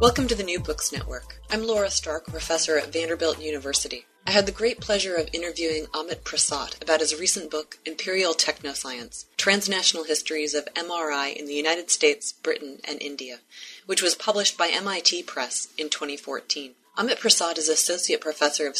Welcome to the New Books Network. I'm Laura Stark, professor at Vanderbilt University. I had the great pleasure of interviewing Amit Prasad about his recent book, Imperial Technoscience Transnational Histories of MRI in the United States, Britain, and India, which was published by MIT Press in 2014. Amit Prasad is Associate Professor of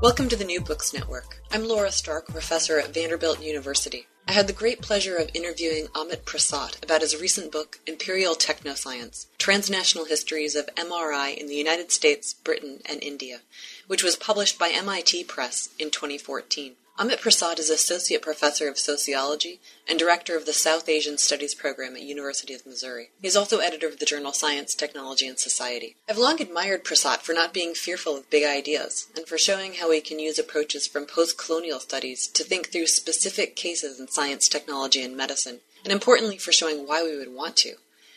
Welcome to the New Books Network. I'm Laura Stark, professor at Vanderbilt University. I had the great pleasure of interviewing Amit Prasad about his recent book, Imperial Technoscience Transnational Histories of MRI in the United States, Britain, and India, which was published by MIT Press in 2014. Amit Prasad is Associate Professor of Sociology and Director of the South Asian Studies Program at University of Missouri. He is also editor of the journal Science, Technology, and Society. I've long admired Prasad for not being fearful of big ideas and for showing how he can use approaches from post-colonial studies to think through specific cases in science, technology, and medicine, and importantly for showing why we would want to.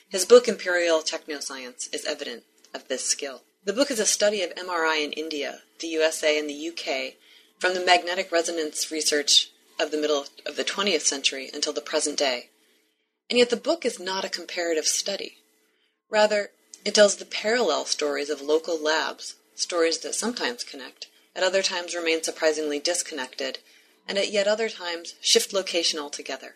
His book Imperial Technoscience is evident of this skill. The book is a study of MRI in India, the USA, and the UK from the magnetic resonance research of the middle of the 20th century until the present day. And yet the book is not a comparative study. Rather, it tells the parallel stories of local labs, stories that sometimes connect, at other times remain surprisingly disconnected, and at yet other times shift location altogether.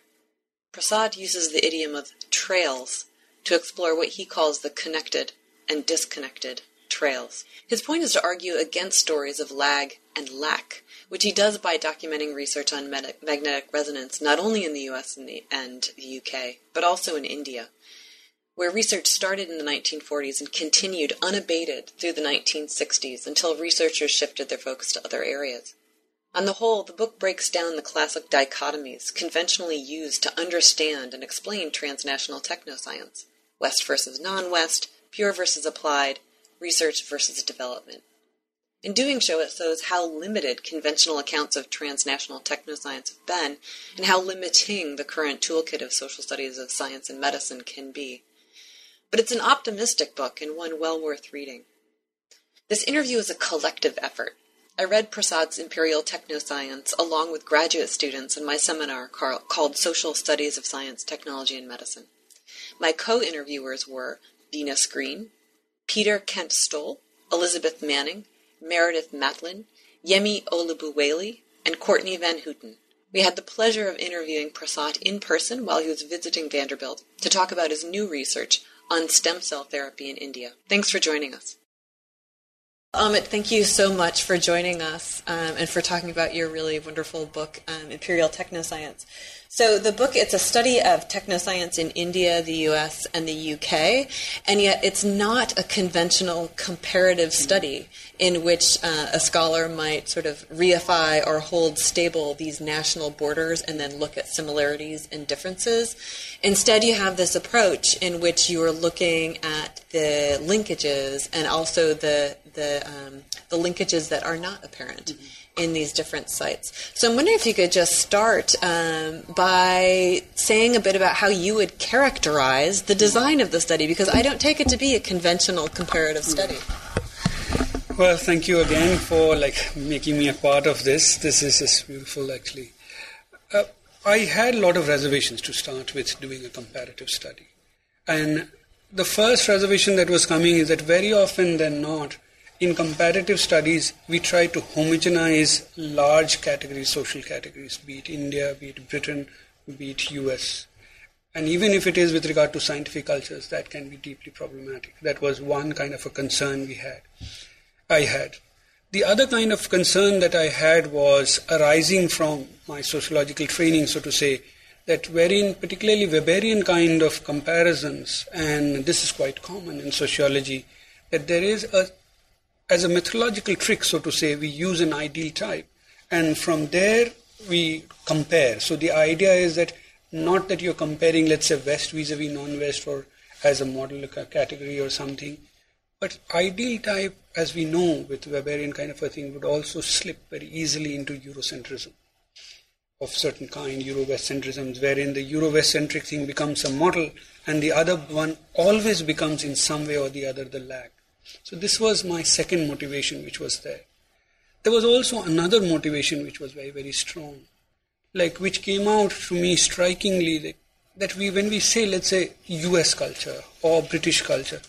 Prasad uses the idiom of trails to explore what he calls the connected and disconnected trails. His point is to argue against stories of lag and lack, which he does by documenting research on magnetic resonance not only in the US and the, and the UK, but also in India, where research started in the 1940s and continued unabated through the 1960s until researchers shifted their focus to other areas. On the whole, the book breaks down the classic dichotomies conventionally used to understand and explain transnational technoscience West versus non West, pure versus applied, research versus development. In doing so, it shows how limited conventional accounts of transnational technoscience have been, and how limiting the current toolkit of social studies of science and medicine can be. But it's an optimistic book and one well worth reading. This interview is a collective effort. I read Prasad's Imperial Technoscience along with graduate students in my seminar called Social Studies of Science, Technology, and Medicine. My co interviewers were Venus Green, Peter Kent Stoll, Elizabeth Manning, Meredith Matlin, Yemi Olubuwale, and Courtney Van Houten. We had the pleasure of interviewing Prasad in person while he was visiting Vanderbilt to talk about his new research on stem cell therapy in India. Thanks for joining us. Amit, thank you so much for joining us um, and for talking about your really wonderful book, um, Imperial Technoscience. So the book, it's a study of technoscience in India, the US, and the UK, and yet it's not a conventional comparative study in which uh, a scholar might sort of reify or hold stable these national borders and then look at similarities and differences. Instead, you have this approach in which you are looking at the linkages and also the the um, the linkages that are not apparent. Mm-hmm in these different sites. So I'm wondering if you could just start um, by saying a bit about how you would characterize the design of the study, because I don't take it to be a conventional comparative study. Well, thank you again for like making me a part of this. This is just beautiful, actually. Uh, I had a lot of reservations to start with doing a comparative study, and the first reservation that was coming is that very often than not, in comparative studies, we try to homogenize large categories, social categories, be it India, be it Britain, be it US. And even if it is with regard to scientific cultures, that can be deeply problematic. That was one kind of a concern we had. I had. The other kind of concern that I had was arising from my sociological training, so to say, that wherein particularly Weberian kind of comparisons, and this is quite common in sociology, that there is a as a methodological trick, so to say, we use an ideal type, and from there we compare. So the idea is that not that you're comparing, let's say, West vis-a-vis non-West or as a model category or something, but ideal type, as we know with Weberian kind of a thing, would also slip very easily into Eurocentrism of certain kind, Euro-West centrism, wherein the Euro-West centric thing becomes a model and the other one always becomes in some way or the other the lag. So this was my second motivation which was there. There was also another motivation which was very, very strong. like which came out to me strikingly that, that we when we say let's say US culture or British culture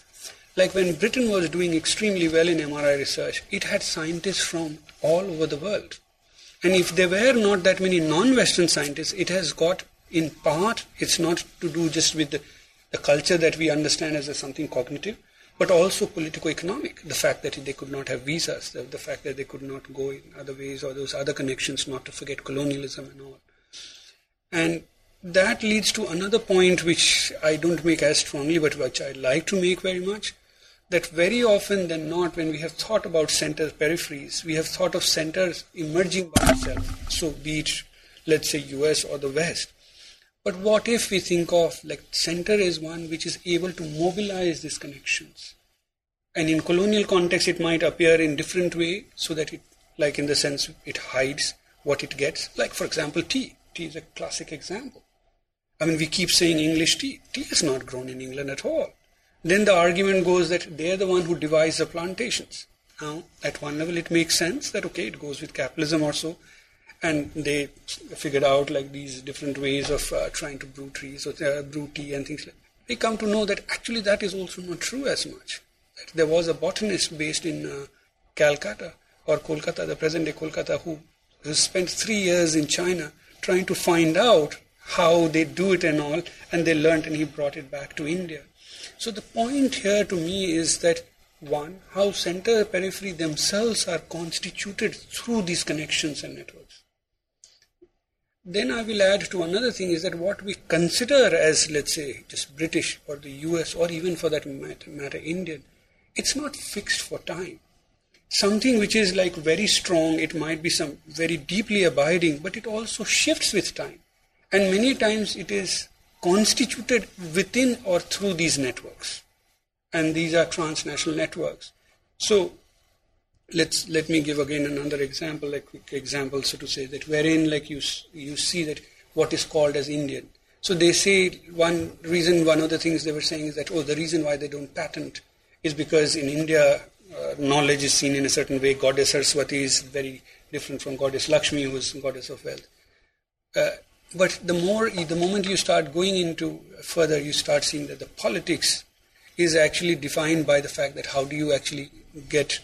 like when Britain was doing extremely well in MRI research it had scientists from all over the world and if there were not that many non-western scientists it has got in part it's not to do just with the, the culture that we understand as a something cognitive but also politico-economic. The fact that they could not have visas, the, the, fact that they could not go in other ways, or those other connections, not to forget colonialism and all. And that leads to another point which I don't make as strongly, but which I like to make very much. That very often than not, when we have thought about center peripheries, we have thought of centers emerging by itself. So, be it, let's say, US or the West. But what if we think of like center is one which is able to mobilize these connections? And in colonial context, it might appear in different way so that it, like in the sense it hides what it gets. Like for example, tea. Tea is a classic example. I mean, we keep saying English tea. Tea is not grown in England at all. Then the argument goes that they're the one who devised the plantations. Now, at one level, it makes sense that okay, it goes with capitalism or so, and they figured out like these different ways of uh, trying to brew trees or uh, brew tea and things like. That. We come to know that actually that is also not true as much. That there was a botanist based in uh, Calcutta or Kolkata, the present-day Kolkata, who, who spent three years in China trying to find out how they do it and all, and they learned and he brought it back to India. So the point here to me is that one, how center periphery themselves are constituted through these connections and networks. Then I will add to another thing is that what we consider as, let's say, just British or the US or even for that matter, Indian, it's not fixed for time. Something which is like very strong, it might be some very deeply abiding, but it also shifts with time. And many times it is constituted within or through these networks. And these are transnational networks. So let's let me give again another example, like quick example, so to say that wherein like you you see that what is called as Indian. So they say one reason, one of the things they were saying is that oh, the reason why they don't patent is because in India uh, knowledge is seen in a certain way. Goddess Saraswati is very different from Goddess Lakshmi, who is goddess of wealth. Uh, but the more, the moment you start going into further, you start seeing that the politics is actually defined by the fact that how do you actually get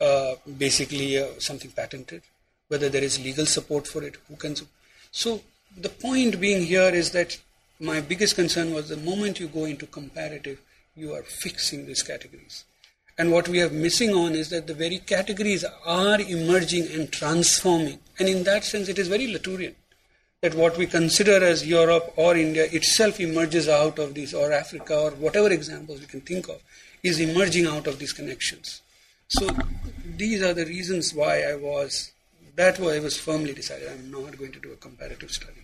uh, basically uh, something patented, whether there is legal support for it, who can. So the point being here is that my biggest concern was the moment you go into comparative, you are fixing these categories. And what we are missing on is that the very categories are emerging and transforming. And in that sense, it is very Latourian that what we consider as Europe or India itself emerges out of these, or Africa, or whatever examples we can think of, is emerging out of these connections. So these are the reasons why I was that why I was firmly decided I'm not going to do a comparative study.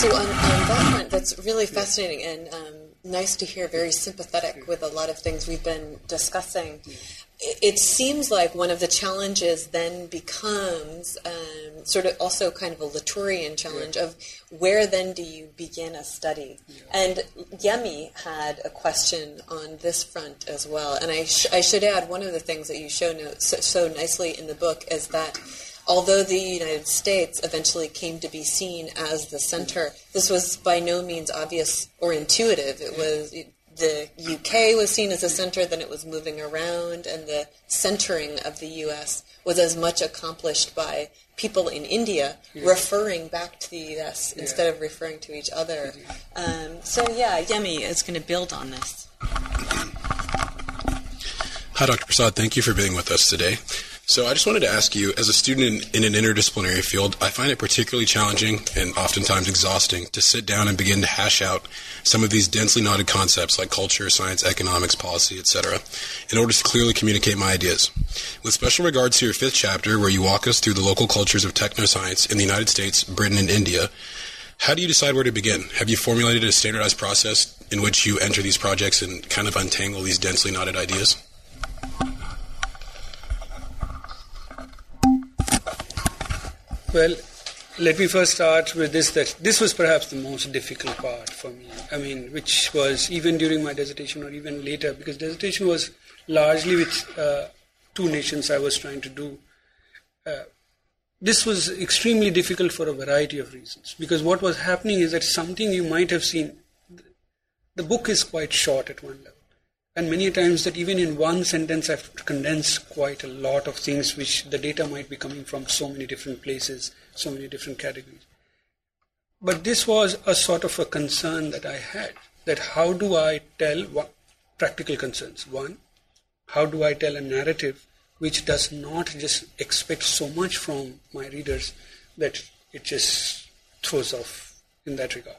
So on, on that front, that's really fascinating and um, nice to hear. Very sympathetic with a lot of things we've been discussing. It seems like one of the challenges then becomes um, sort of also kind of a Latourian challenge of where then do you begin a study? Yeah. And Yemi had a question on this front as well. And I, sh- I should add one of the things that you show no- so, so nicely in the book is that although the United States eventually came to be seen as the center, this was by no means obvious or intuitive. It was the UK was seen as a center, then it was moving around, and the centering of the US was as much accomplished by people in India yeah. referring back to the US yeah. instead of referring to each other. Um, so, yeah, Yemi is going to build on this. Hi, Dr. Prasad. Thank you for being with us today. So I just wanted to ask you, as a student in, in, an interdisciplinary field, I find it particularly challenging and oftentimes exhausting to sit down and begin to hash out some of these densely knotted concepts like culture, science, economics, policy, etc., in order to clearly communicate my ideas. With special regards to your fifth chapter, where you walk us through the local cultures of technoscience in the United States, Britain, and India, how do you decide where to begin? Have you formulated a standardized process in which you enter these projects and kind of untangle these densely knotted ideas? Well, let me first start with this that this was perhaps the most difficult part for me. I mean, which was even during my dissertation or even later, because dissertation was largely with uh, two nations I was trying to do. Uh, this was extremely difficult for a variety of reasons because what was happening is that something you might have seen the book is quite short at one level and many times that even in one sentence i've condensed quite a lot of things which the data might be coming from so many different places so many different categories but this was a sort of a concern that i had that how do i tell what practical concerns one how do i tell a narrative which does not just expect so much from my readers that it just throws off in that regard.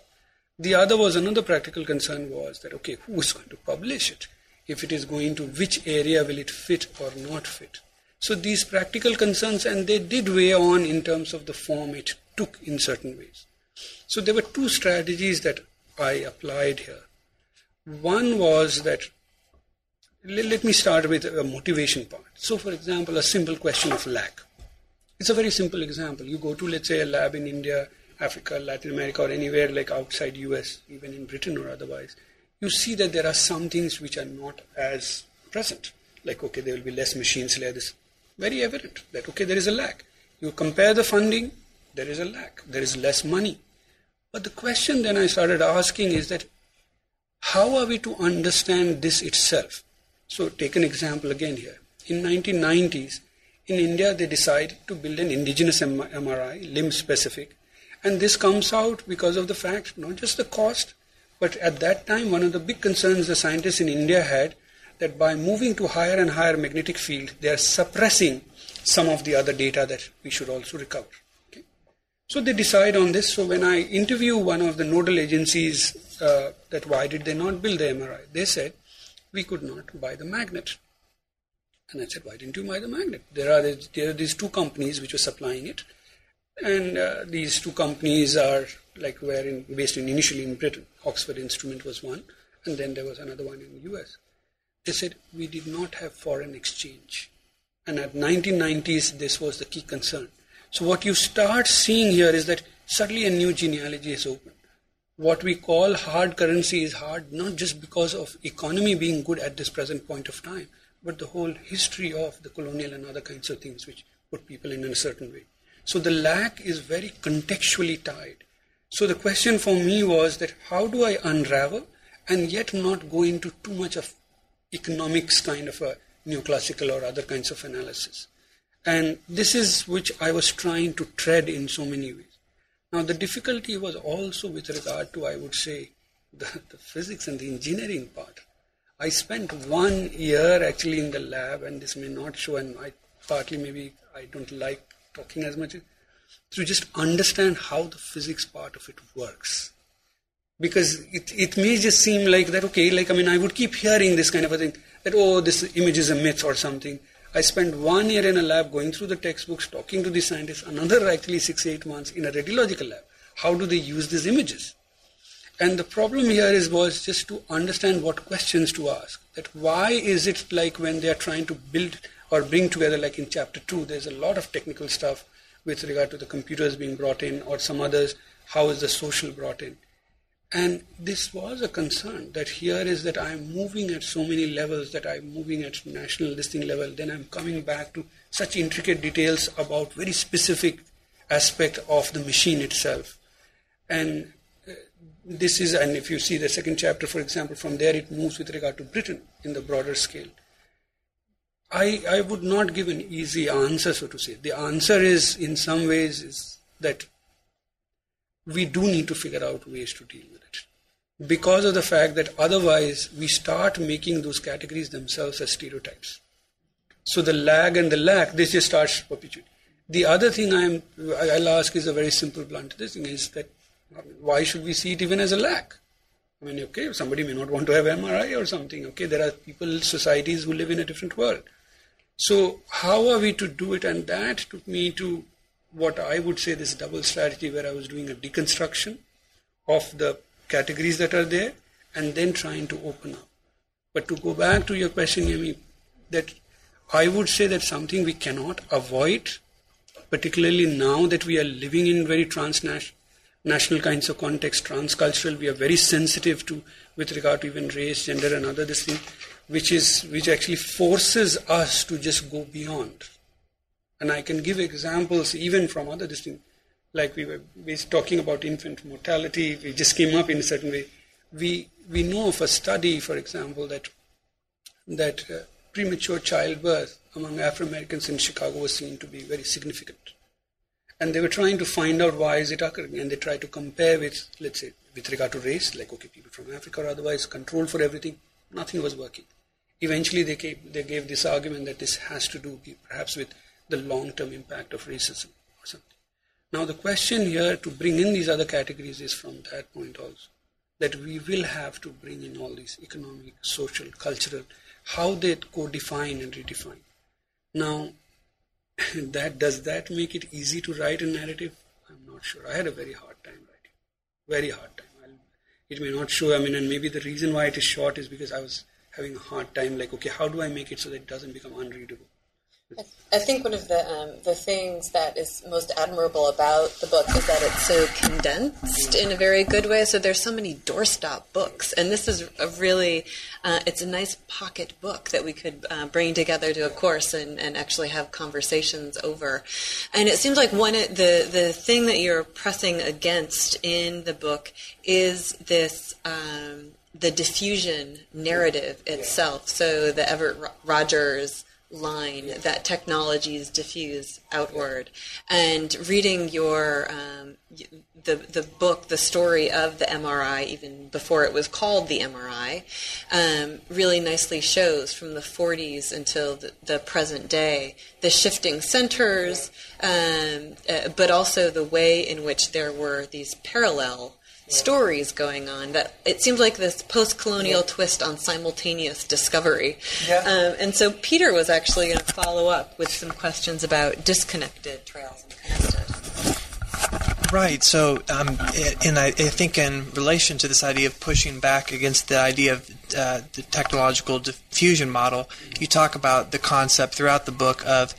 The other was another practical concern was that okay, who is going to publish it? If it is going to which area will it fit or not fit? So these practical concerns and they did weigh on in terms of the form it took in certain ways. So there were two strategies that I applied here. One was that let me start with a motivation part. So, for example, a simple question of lack. It's a very simple example. You go to, let's say, a lab in India, Africa, Latin America, or anywhere like outside US, even in Britain or otherwise, you see that there are some things which are not as present. Like, okay, there will be less machines there. This very evident that, okay, there is a lack. You compare the funding, there is a lack. There is less money. But the question then I started asking is that how are we to understand this itself? So take an example again here. In 1990s, in India, they decided to build an indigenous MRI, limb specific. And this comes out because of the fact, not just the cost, but at that time, one of the big concerns the scientists in India had that by moving to higher and higher magnetic field, they are suppressing some of the other data that we should also recover. Okay? So they decide on this. So when I interview one of the nodal agencies uh, that why did they not build the MRI, they said we could not buy the magnet. And I said, why didn't you buy the magnet? There are, there are these two companies which were supplying it. And uh, these two companies are like were in, based in initially in Britain. Oxford Instrument was one, and then there was another one in the US. They said we did not have foreign exchange, and at 1990s this was the key concern. So what you start seeing here is that suddenly a new genealogy is opened what we call hard currency is hard not just because of economy being good at this present point of time, but the whole history of the colonial and other kinds of things which put people in a certain way. So the lack is very contextually tied. So the question for me was that how do I unravel and yet not go into too much of economics kind of a neoclassical or other kinds of analysis. And this is which I was trying to tread in so many ways. Now, the difficulty was also with regard to, I would say, the, the, physics and the engineering part. I spent one year actually in the lab, and this may not show, and I partly maybe I don't like talking as much, to just understand how the physics part of it works. Because it, it may just seem like that, okay, like, I mean, I would keep hearing this kind of a thing, that, oh, this image is a myth or something. I spent one year in a lab going through the textbooks, talking to the scientists, another actually six, eight months in a radiological lab. How do they use these images? And the problem here is was just to understand what questions to ask. That why is it like when they are trying to build or bring together, like in chapter two, there's a lot of technical stuff with regard to the computers being brought in or some others, how is the social brought in? And this was a concern that here is that I'm moving at so many levels that I'm moving at national listing level, then I'm coming back to such intricate details about very specific aspect of the machine itself. And uh, this is, and if you see the second chapter, for example, from there it moves with regard to Britain in the broader scale. I, I would not give an easy answer, so to say. The answer is, in some ways, is that we do need to figure out ways to deal with it. Because of the fact that otherwise we start making those categories themselves as stereotypes. So the lag and the lack, this just starts perpetuating. The other thing I'm, I'll ask is a very simple blunt thing is that why should we see it even as a lack? I mean, okay, somebody may not want to have MRI or something. Okay, there are people, societies who live in a different world. So how are we to do it? And that took me to what I would say this double strategy where I was doing a deconstruction of the categories that are there and then trying to open up. But to go back to your question, Yemi, that I would say that something we cannot avoid, particularly now that we are living in very transnational kinds of context, transcultural, we are very sensitive to with regard to even race, gender, and other this thing, which is which actually forces us to just go beyond And I can give examples even from other distinct, like we were, we were talking about infant mortality, we just came up in a certain way. We, we know of a study, for example, that, that uh, premature childbirth among Afro Americans in Chicago was seen to be very significant. And they were trying to find out why is it occurring, and they tried to compare with, let's say, with regard to race, like okay, people from Africa or otherwise controlled for everything. Nothing was working. Eventually, they gave, they gave this argument that this has to do perhaps with the long-term impact of racism or something. Now, the question here to bring in these other categories is from that point also that we will have to bring in all these economic, social, cultural, how they co-define and redefine. Now, that does that make it easy to write a narrative? I'm not sure. I had a very hard time writing, very hard time. I'll, it may not show. I mean, and maybe the reason why it is short is because I was having a hard time. Like, okay, how do I make it so that it doesn't become unreadable? I think one of the um, the things that is most admirable about the book is that it's so condensed in a very good way. So there's so many doorstop books, and this is a really uh, it's a nice pocket book that we could uh, bring together to a course and, and actually have conversations over. And it seems like one the the thing that you're pressing against in the book is this. Um, the diffusion narrative itself. So the Everett Rogers line that technologies diffuse outward. And reading your um, the the book the story of the MRI even before it was called the MRI um, really nicely shows from the 40s until the, the present day the shifting centers um, uh, but also the way in which there were these parallel stories going on that it seems like this post-colonial yeah. twist on simultaneous discovery yeah. um, and so peter was actually going to follow up with some questions about disconnected trails and connected right so um, and I, I, think in relation to this idea of pushing back against the idea of uh, the technological diffusion model you talk about the concept throughout the book of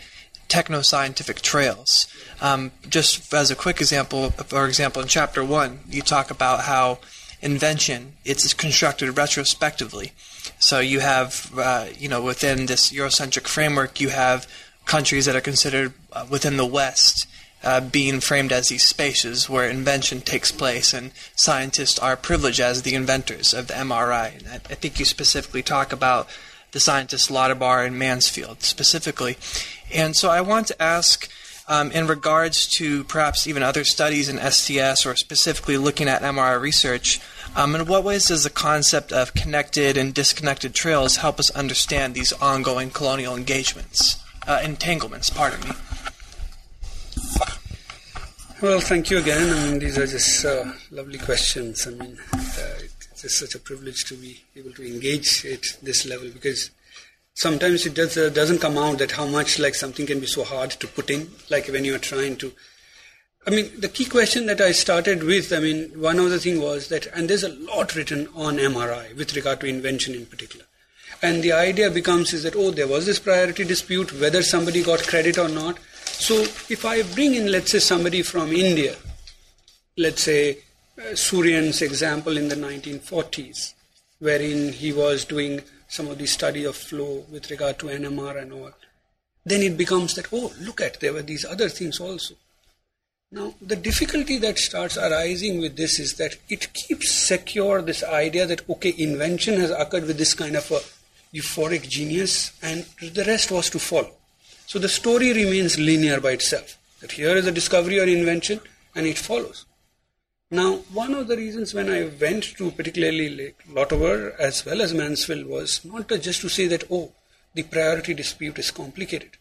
techno-scientific trails um, just as a quick example, for example, in chapter one, you talk about how invention it's constructed retrospectively. So you have, uh, you know, within this Eurocentric framework, you have countries that are considered uh, within the West uh, being framed as these spaces where invention takes place, and scientists are privileged as the inventors of the MRI. And I, I think you specifically talk about the scientists Lauterbur and Mansfield specifically. And so I want to ask um, in regards to perhaps even other studies in STS or specifically looking at MRI research, um, in what ways does the concept of connected and disconnected trails help us understand these ongoing colonial engagements, uh, entanglements, pardon me? Well, thank you again. I mean, these are just uh, lovely questions. I mean, uh, it's just such a privilege to be able to engage at this level because sometimes it does, uh, doesn't come out that how much like something can be so hard to put in, like when you're trying to. I mean, the key question that I started with, I mean, one of the thing was that, and there's a lot written on MRI with regard to invention in particular. And the idea becomes is that, oh, there was this priority dispute, whether somebody got credit or not. So if I bring in, let's say, somebody from India, let's say uh, Suryan's example in the 1940s, wherein he was doing some of the study of flow with regard to NMR and all, then it becomes that, oh, look at, there were these other things also. Now, the difficulty that starts arising with this is that it keeps secure this idea that, okay, invention has occurred with this kind of a euphoric genius, and the rest was to follow. So the story remains linear by itself. That here is a discovery or invention, and it follows. Now, one of the reasons when I went to particularly Lauterbur as well as Mansfield was not just to say that, oh, the priority dispute is complicated.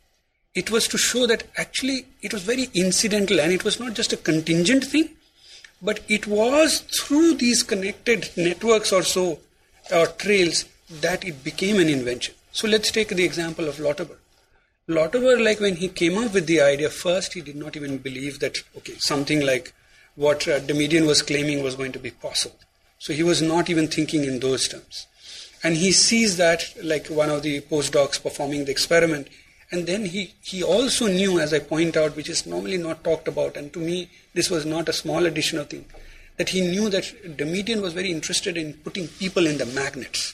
It was to show that actually it was very incidental and it was not just a contingent thing, but it was through these connected networks or so, or trails, that it became an invention. So let's take the example of Lauterbur. Lauterbur, like when he came up with the idea, first he did not even believe that, okay, something like what uh, Damadian was claiming was going to be possible. So he was not even thinking in those terms. And he sees that like one of the postdocs performing the experiment. And then he, he also knew, as I point out, which is normally not talked about, and to me this was not a small additional thing, that he knew that Damadian was very interested in putting people in the magnets.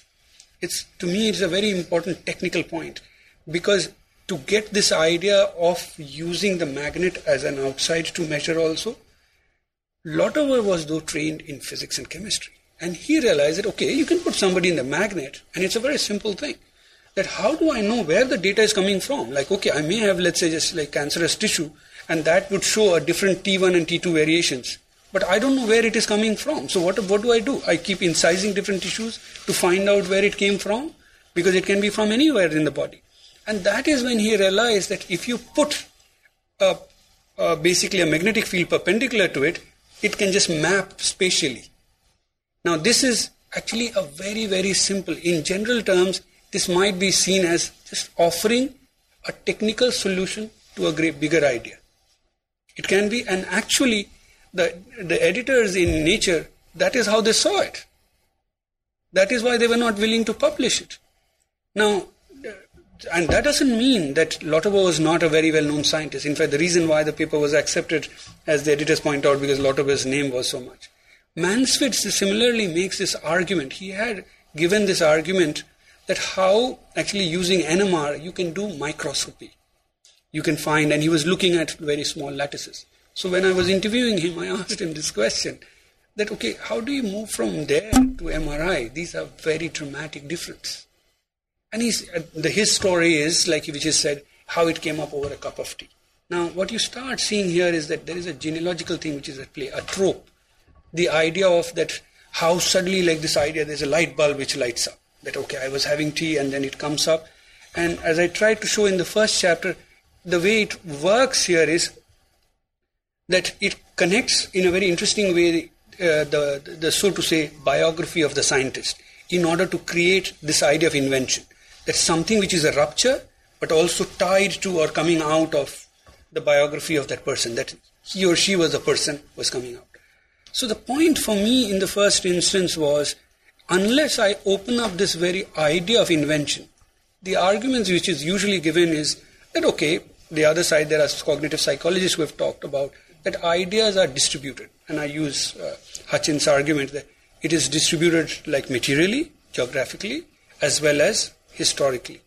It's, to me, it's a very important technical point because to get this idea of using the magnet as an outside to measure also, Lauterbur was though trained in physics and chemistry. And he realized that, okay, you can put somebody in the magnet, and it's a very simple thing. That how do I know where the data is coming from? Like, okay, I may have, let's say, just like cancerous tissue, and that would show a different T1 and T2 variations. But I don't know where it is coming from. So what, what do I do? I keep incising different tissues to find out where it came from, because it can be from anywhere in the body. And that is when he realized that if you put a, a basically a magnetic field perpendicular to it, it can just map spatially. Now, this is actually a very, very simple. In general terms, this might be seen as just offering a technical solution to a great bigger idea. It can be, and actually, the, the editors in Nature, that is how they saw it. That is why they were not willing to publish it. Now, and that doesn't mean that Lauterbur was not a very well known scientist. In fact, the reason why the paper was accepted, as the editors point out, because Lauterbur's name was so much. Mansfield similarly makes this argument. He had given this argument that how actually using NMR you can do microscopy. You can find, and he was looking at very small lattices. So when I was interviewing him, I asked him this question that, okay, how do you move from there to MRI? These are very dramatic difference. And he's, uh, the, his story is, like which is said, how it came up over a cup of tea. Now, what you start seeing here is that there is a genealogical thing which is at play, a trope. The idea of that, how suddenly, like this idea, there's a light bulb which lights up. That, okay, I was having tea and then it comes up. And as I tried to show in the first chapter, the way it works here is that it connects in a very interesting way uh, the, the, so to say, biography of the scientist in order to create this idea of invention. That's something which is a rupture, but also tied to or coming out of the biography of that person, that he or she was a person was coming out. So the point for me in the first instance was unless I open up this very idea of invention, the arguments which is usually given is that okay, the other side there are cognitive psychologists who have talked about that ideas are distributed, and I use uh, Hutchins' argument that it is distributed like materially, geographically, as well as historically.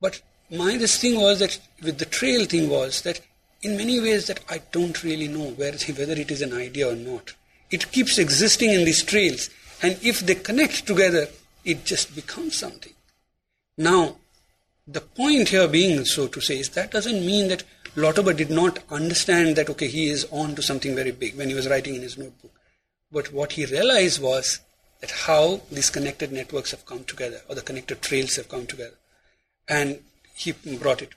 But my this thing was that with the trail thing was that in many ways that I don't really know where, whether it is an idea or not. It keeps existing in these trails, and if they connect together, it just becomes something. Now, the point here being, so to say, is that doesn't mean that Lauterbur did not understand that, okay, he is on to something very big when he was writing in his notebook. But what he realized was that how these connected networks have come together or the connected trails have come together. And he brought it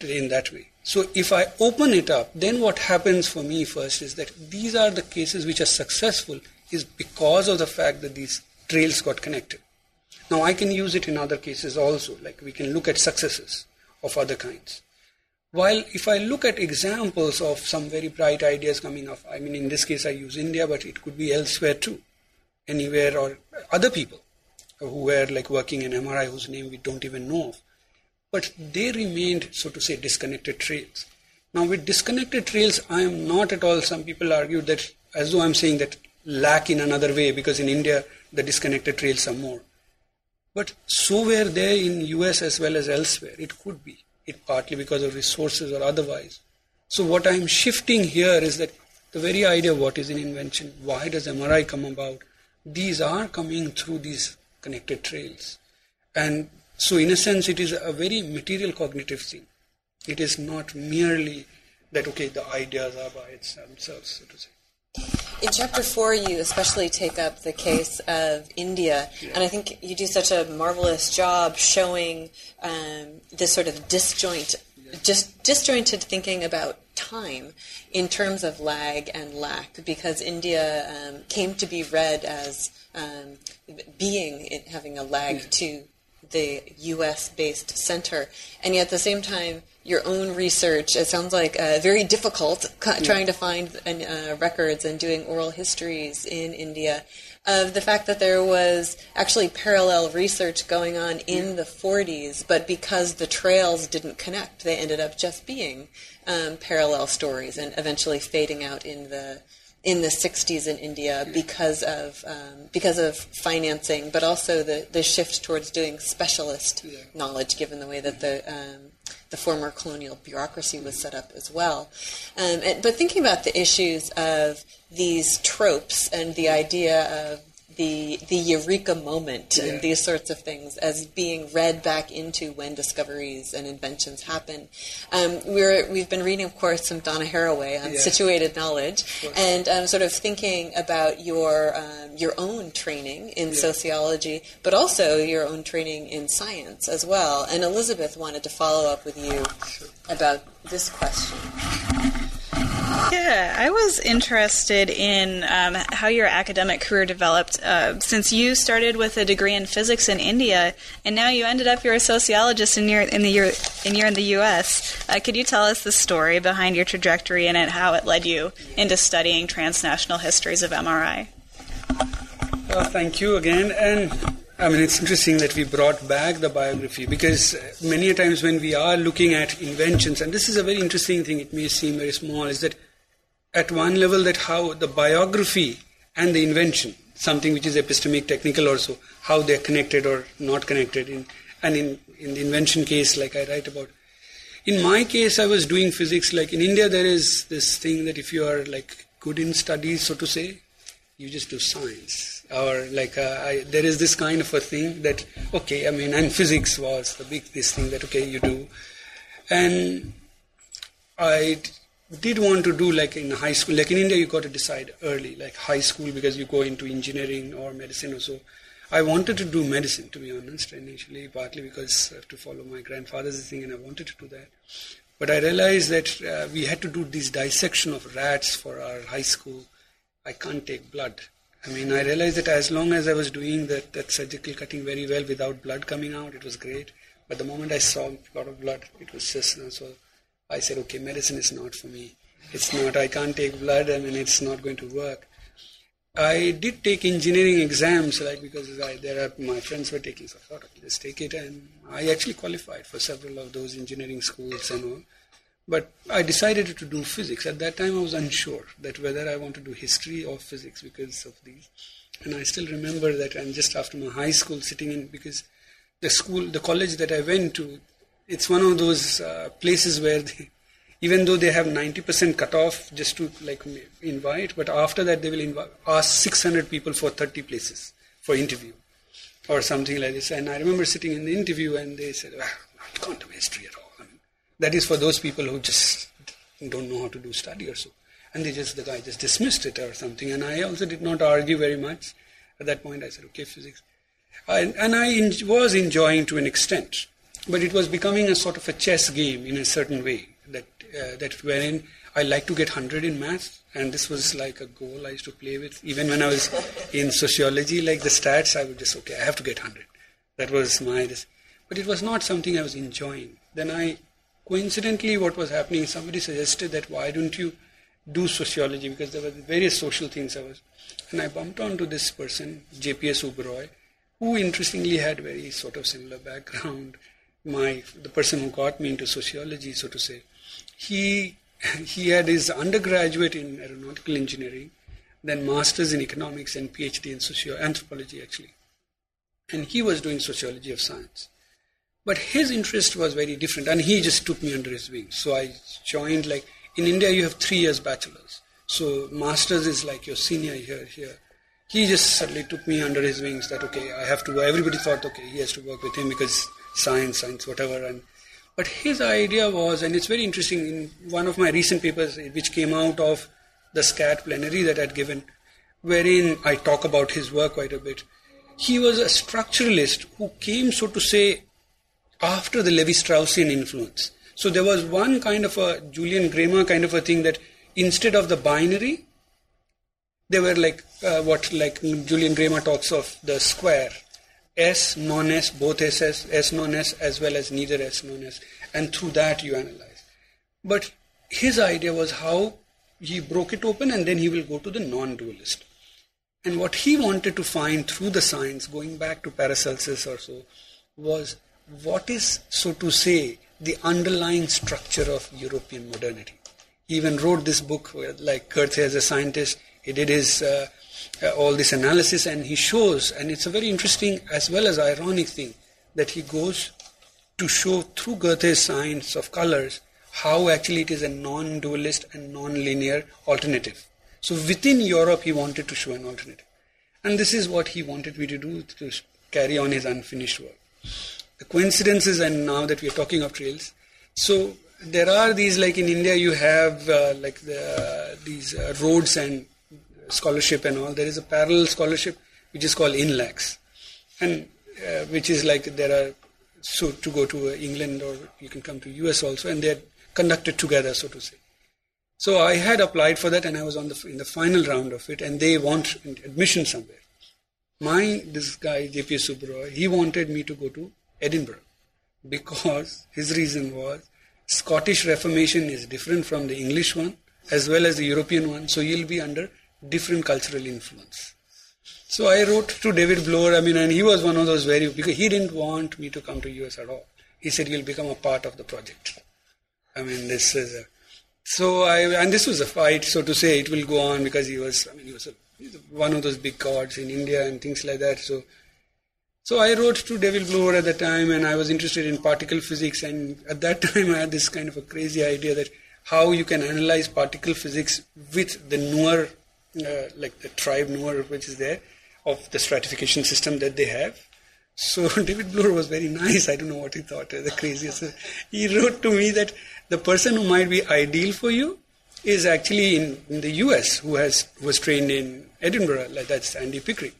in that way. So if I open it up, then what happens for me first is that these are the cases which are successful is because of the fact that these trails got connected. Now I can use it in other cases also, like we can look at successes of other kinds. While if I look at examples of some very bright ideas coming up, I mean in this case I use India, but it could be elsewhere too anywhere or other people who were like working in MRI whose name we don't even know of. But they remained, so to say, disconnected trails. Now, with disconnected trails, I am not at all, some people argue that, as though I'm saying that lack in another way, because in India, the disconnected trails are more. But so were they in US as well as elsewhere. It could be. It partly because of resources or otherwise. So what I'm shifting here is that the very idea of what is an invention, why does MRI come about, these are coming through these connected trails. And so, in a sense, it is a very material cognitive thing. It is not merely that, okay, the ideas are by themselves, so to say. In chapter four, you especially take up the case of India, yeah. and I think you do such a marvelous job showing um, this sort of disjoint, just disjointed thinking about time in terms of lag and lack because India um, came to be read as um, being having a lag to the U.S. based center, and yet at the same time, your own research it sounds like uh, very difficult trying to find uh, records and doing oral histories in India of the fact that there was actually parallel research going on in the 40s, but because the trails didn't connect, they ended up just being um, parallel stories and eventually fading out in the in the 60s in India because of um, because of financing, but also the, the shift towards doing specialist Yeah. knowledge, given the way that the um, the former colonial bureaucracy was set up as well. Um, and, but thinking about the issues of these tropes and the idea of the the eureka moment Yeah. and these sorts of things as being read back into when discoveries and inventions happen. Um, we're we've been reading, of course, some Donna Haraway on Yeah. situated knowledge, and um, sort of thinking about your um, your own training in Yeah. sociology, but also your own training in science as well. And Elizabeth wanted to follow up with you about this question. Yeah, I was interested in um, how your academic career developed uh, since you started with a degree in physics in India, and now you ended up you're a sociologist and you're in the and you're in the U.S. Uh, could you tell us the story behind your trajectory and how it led you into studying transnational histories of MRI? Well, thank you again. And I mean, it's interesting that we brought back the biography because uh, many a times when we are looking at inventions, and this is a very interesting thing, it may seem very small, is that at one level, that how the biography and the invention, something which is epistemic, technical also, how they're connected or not connected. In, and in, in the invention case, like I write about, in my case, I was doing physics. Like in India, there is this thing that if you are like good in studies, so to say, you just do science. Or like uh, I, there is this kind of a thing that okay, I mean, and physics was the big this thing that okay, you do, and I did want to do like in high school. Like in India, you got to decide early, like high school, because you go into engineering or medicine or so. I wanted to do medicine, to be honest, initially, partly because I have to follow my grandfather's thing, and I wanted to do that. But I realized that uh, we had to do this dissection of rats for our high school. I can't take blood. I mean, I realized that as long as I was doing that, that surgical cutting very well without blood coming out, it was great. But the moment I saw a lot of blood, it was just, so I said, okay, medicine is not for me. It's not, I can't take blood, I mean, it's not going to work. I did take engineering exams, like because I, there are my friends were taking, so I thought, okay, let's take it, and I actually qualified for several of those engineering schools and all. But I decided to do physics. At that time, I was unsure that whether I want to do history or physics because of these. And I still remember that, I'm just after my high school, sitting in because the school, the college that I went to, it's one of those uh, places where they, even though they have 90% cutoff just to like invite, but after that they will invite, ask 600 people for 30 places for interview or something like this. And I remember sitting in the interview and they said, well, I can't do history at all. That is for those people who just don't know how to do study or so. And they just, the guy just dismissed it or something. And I also did not argue very much. At that point I said, okay, physics. I, and I was enjoying to an extent. But it was becoming a sort of a chess game in a certain way that uh, that wherein I like to get 100 in maths, and this was like a goal I used to play with. Even when I was in sociology, like the stats, I would just okay, I have to get 100. That was my this, but it was not something I was enjoying. Then I, coincidentally, what was happening? Somebody suggested that why don't you do sociology because there were various social things I was, and I bumped onto this person, JPS Uberoi, who interestingly had very sort of similar background. My the person who got me into sociology, so to say, he he had his undergraduate in aeronautical engineering, then masters in economics and PhD in socio anthropology actually, and he was doing sociology of science. But his interest was very different, and he just took me under his wing. So I joined like in India you have three years bachelors, so masters is like your senior here here. He just suddenly took me under his wings that okay I have to. Everybody thought okay he has to work with him because science, science, whatever, and but his idea was, and it's very interesting, in one of my recent papers, eh, which came out of the SCAT plenary that I'd given, wherein I talk about his work quite a bit. He was a structuralist who came, so to say, after the Levi Straussian influence. So there was one kind of a Julien Greimas kind of a thing that instead of the binary, they were like uh, what like Julien Greimas talks of the square S, non-S, both SS, S, non-S, as well as neither S, non-S, and through that you analyze. But his idea was how he broke it open and then he will go to the non-dualist. And what he wanted to find through the science, going back to Paracelsus or so, was what is, so to say, the underlying structure of European modernity. He even wrote this book, like Goethe as a scientist, He did his uh, uh, all this analysis, and he shows, and it's a very interesting as well as ironic thing that he goes to show through Goethe's science of colors how actually it is a non-dualist and non-linear alternative. So within Europe, he wanted to show an alternative, and this is what he wanted me to do to carry on his unfinished work. The coincidences, and now that we are talking of trails, so there are these like in India you have uh, like the, these uh, Rhodes and scholarship and all. There is a parallel scholarship which is called Inlaks, and uh, which is like there are so to go to uh, England or you can come to US also, and they're conducted together, so to say. So I had applied for that, and I was on the in the final round of it, and they want admission somewhere. My this guy JPS Uberoi, he wanted me to go to Edinburgh because his reason was Scottish Reformation is different from the English one as well as the European one, so you'll be under different cultural influence. So I wrote to David Bloor, I mean, and he was one of those very, because he didn't want me to come to US at all. He said, you'll become a part of the project. I mean, this is a, so I, and this was a fight, so to say, it will go on because he was, I mean, he was a, one of those big gods in India and things like that. So, so I wrote to David Bloor at the time and I was interested in particle physics and at that time I had this kind of a crazy idea that how you can analyze particle physics with the newer uh, like the tribe Noor, which is there, of the stratification system that they have. So David Bloor was very nice. I don't know what he thought. The craziest. He wrote to me that the person who might be ideal for you is actually in, in the U.S. who has was trained in Edinburgh. Like that's Andy Pickering.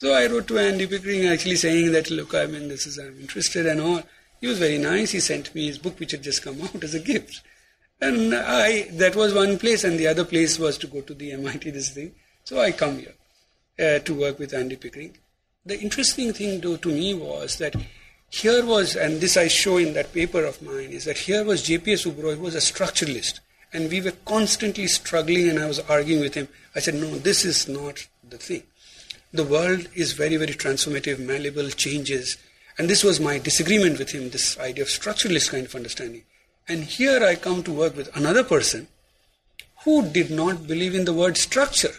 So I wrote to Andy Pickering actually saying that look, I mean, this is I'm interested and all. He was very nice. He sent me his book, which had just come out as a gift. And I, that was one place, and the other place was to go to the MIT, this thing. So I come here uh, to work with Andy Pickering. The interesting thing, though, to me was that here was, and this I show in that paper of mine, is that here was J.P.S. Uberoi, who was a structuralist, and we were constantly struggling, and I was arguing with him. I said, no, this is not the thing. The world is very, very transformative, malleable, changes. And this was my disagreement with him, this idea of structuralist kind of understanding. And here I come to work with another person who did not believe in the word structure.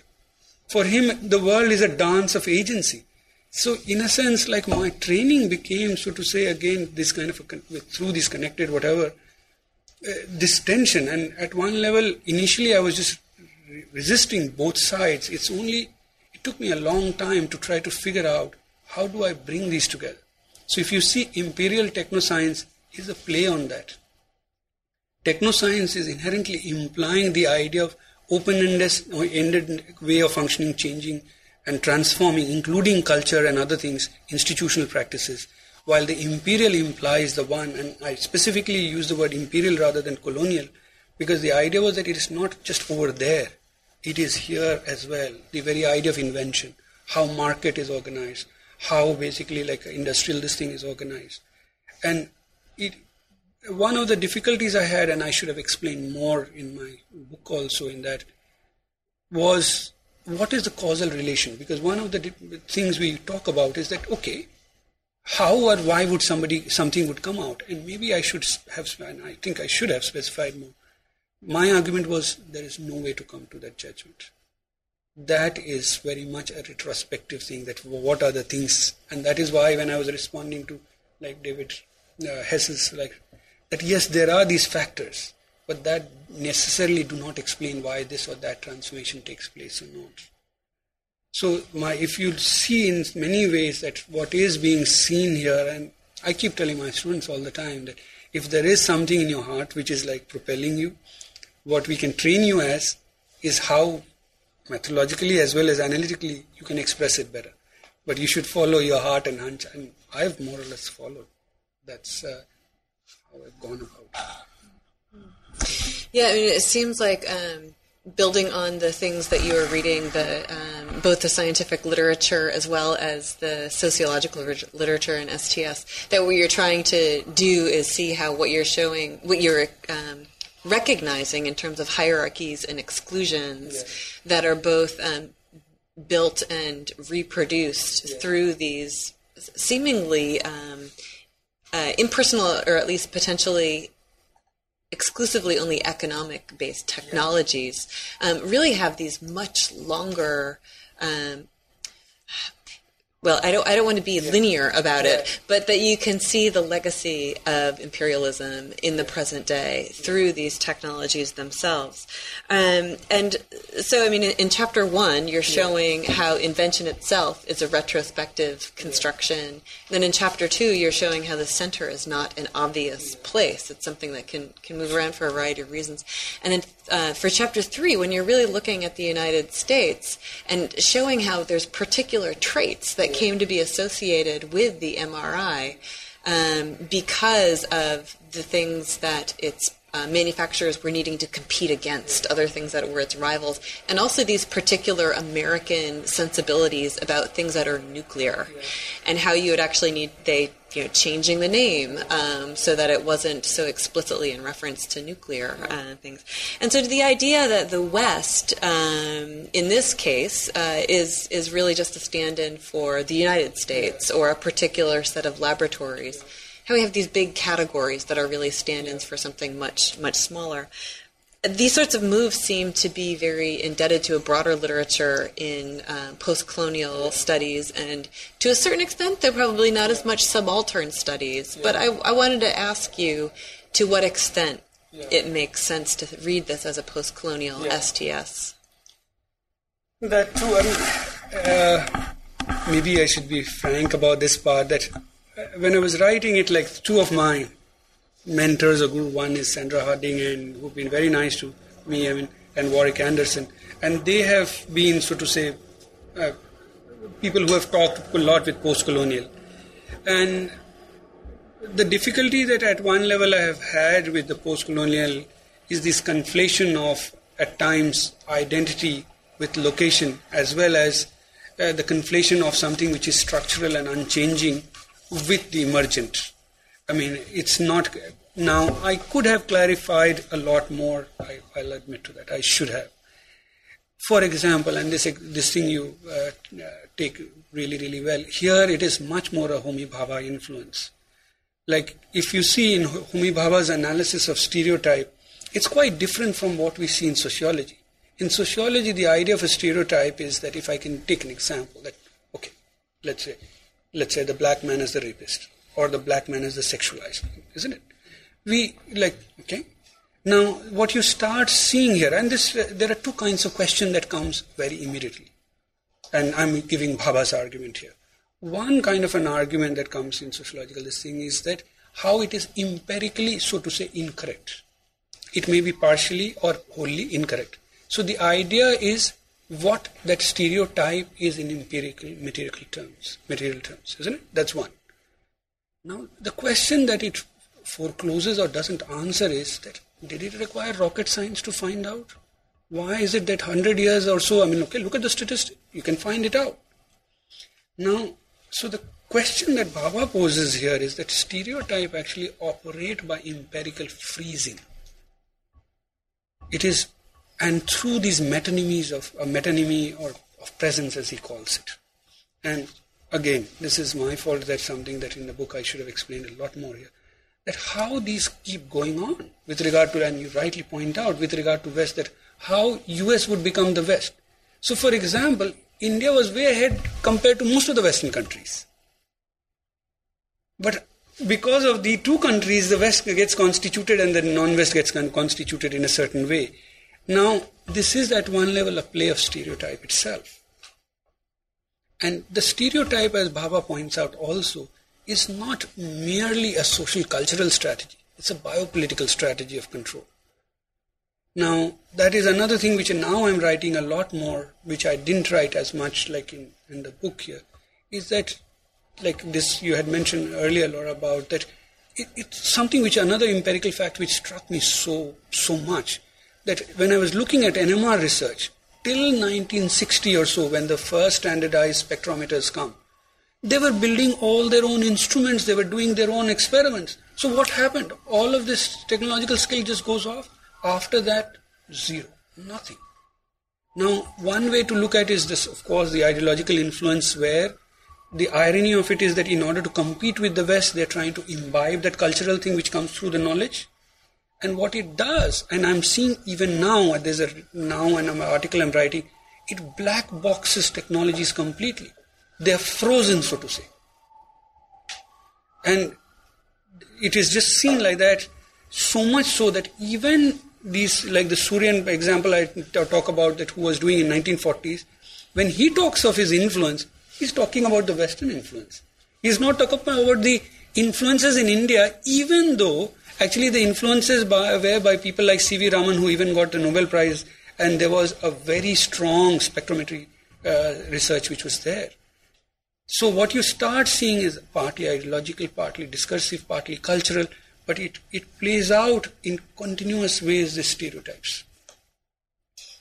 For him, the world is a dance of agency. So, in a sense, like my training became, so to say, again, this kind of a, through this connected whatever, uh, this tension. And at one level, initially, I was just resisting both sides. It's only it took me a long time to try to figure out how do I bring these together. So, if you see, imperial technoscience is a play on that. Technoscience is inherently implying the idea of open-ended way of functioning, changing and transforming, including culture and other things, institutional practices, while the imperial implies the one, and I specifically use the word imperial rather than colonial, because the idea was that it is not just over there, it is here as well. The very idea of invention, how market is organized, how basically like industrial this thing is organized. And it, one of the difficulties I had, and I should have explained more in my book also, in that was what is the causal relation? Because one of the things we talk about is that okay, how or why would somebody something would come out, and maybe I should have, I think I should have specified more. My argument was there is no way to come to that judgment. That is very much a retrospective thing. That what are the things, and that is why when I was responding to like David uh, Hess's like that yes, there are these factors, but that necessarily do not explain why this or that transformation takes place or not. So, my, if you see in many ways that what is being seen here, and I keep telling my students all the time that if there is something in your heart which is like propelling you, what we can train you as is how methodologically as well as analytically you can express it better. But you should follow your heart and hunch, and I've more or less followed. That's uh, how I've gone about. Yeah, I mean, it seems like um, building on the things that you were reading, the um, both the scientific literature as well as the sociological literature in STS, that what you're trying to do is see how what you're showing, what you're um, recognizing in terms of hierarchies and exclusions that are both um, built and reproduced through these seemingly um, uh, impersonal or at least potentially exclusively only economic based technologies um, really have these much longer um, well, I don't, I don't want to be linear about it, but that you can see the legacy of imperialism in the present day through these technologies themselves. Um, and so, I mean, in, in, chapter one, you're showing how invention itself is a retrospective construction. Then in chapter two, you're showing how the center is not an obvious place. It's something that can, can move around for a variety of reasons. And then uh, for chapter three, when you're really looking at the United States and showing how there's particular traits that came to be associated with the MRI um, because of the things that its uh, manufacturers were needing to compete against, other things that were its rivals, and also these particular American sensibilities about things that are nuclear, and how you would actually need they you know changing the name um, so that it wasn't so explicitly in reference to nuclear uh, things, and so the idea that the West, um, in this case, uh, is is really just a stand-in for the United States or a particular set of laboratories how we have these big categories that are really stand-ins for something much much smaller. These sorts of moves seem to be very indebted to a broader literature in uh, post-colonial studies, and to a certain extent, they're probably not as much subaltern studies. Yeah. But I, I, wanted to ask you, to what extent yeah. it makes sense to read this as a post-colonial yeah. STS. That too. I mean, uh, maybe I should be frank about this part. That when I was writing it, like two of my mentors or guru, one is Sandra Harding, and who've been very nice to me, I mean, and Warwick Anderson, and they have been, so to say, uh, people who have talked a lot with post-colonial, and the difficulty that at one level I have had with the post-colonial is this conflation of at times identity with location as well as uh, the conflation of something which is structural and unchanging with the emergent. I mean, it's not. Now, I could have clarified a lot more. I, will admit to that. I should have. For example, and this this thing you uh, take really really well. Here, it is much more a Homi Bhabha influence. Like if you see in Homi Bhabha's analysis of stereotype, it's quite different from what we see in sociology. In sociology, the idea of a stereotype is that if I can take an example, that okay, let's say let's say the black man is the rapist or the black man is the sexualized, isn't it? We like okay. Now, what you start seeing here, and this, uh, there are two kinds of question that comes very immediately, and I'm giving Bhabha's argument here. One kind of an argument that comes in sociological this thing is that how it is empirically, so to say, incorrect. It may be partially or wholly incorrect. So the idea is what that stereotype is in empirical material terms, material terms, isn't it? That's one. Now, the question that it forecloses or doesn't answer is that did it require rocket science to find out? Why is it that 100 years or so, I mean, okay, look at the statistic, you can find it out. Now, so the question that Bhabha poses here is that stereotype actually operate by empirical freezing. It is and through these metonymies of a metonymy or of presence as he calls it. And again, this is my fault. That's something that in the book I should have explained a lot more here. That how these keep going on with regard to, and you rightly point out with regard to West, that how US would become the West. So, for example, India was way ahead compared to most of the Western countries. But because of the two countries, the West gets constituted and the non-West gets constituted in a certain way. Now, this is at one level a play of stereotype itself. And the stereotype, as Bhabha points out also, is not merely a social cultural strategy, it's a biopolitical strategy of control. Now, that is another thing which now I'm writing a lot more, which I didn't write as much like in, in the book here, is that, like this you had mentioned earlier, Laura, about that it, it's something which another empirical fact which struck me so, so much that when I was looking at NMR research, till 1960 or so, when the first standardized spectrometers come, they were building all their own instruments, they were doing their own experiments. So what happened? All of this technological skill just goes off. After that, zero, nothing. Now, one way to look at is this, of course, the ideological influence where the irony of it is that in order to compete with the West, they're trying to imbibe that cultural thing which comes through the knowledge And what it does, and I'm seeing even now, there's a now an article I'm writing, it black boxes technologies completely. They're frozen, so to say. And it is just seen like that, so much so that even these, like the Surian example I talk about that who was doing in 1940s, when he talks of his influence, he's talking about the Western influence. He's not talking about the influences in India, even though actually the influences by, were by people like C.V. Raman, who even got the Nobel Prize, and there was a very strong spectrometry uh, research which was there. So what you start seeing is partly ideological, partly discursive, partly cultural, but it, it plays out in continuous ways the stereotypes.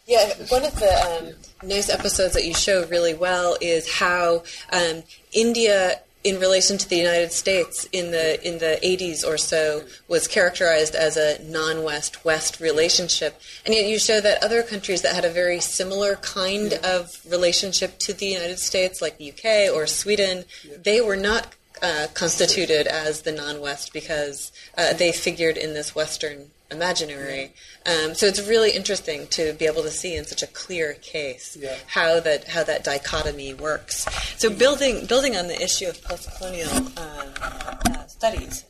Yeah, one of the um, nice episodes that you show really well is how um, India in relation to the United States in the in the 80s or so was characterized as a non-West West relationship, and yet you show that other countries that had a very similar kind yeah. of relationship to the United States, like the UK or Sweden, yeah. they were not uh, constituted as the non-West because uh, they figured in this Western imaginary. Um, so it's really interesting to be able to see in such a clear case yeah. how that how that dichotomy works. So building building on the issue of post-colonial uh, uh, studies,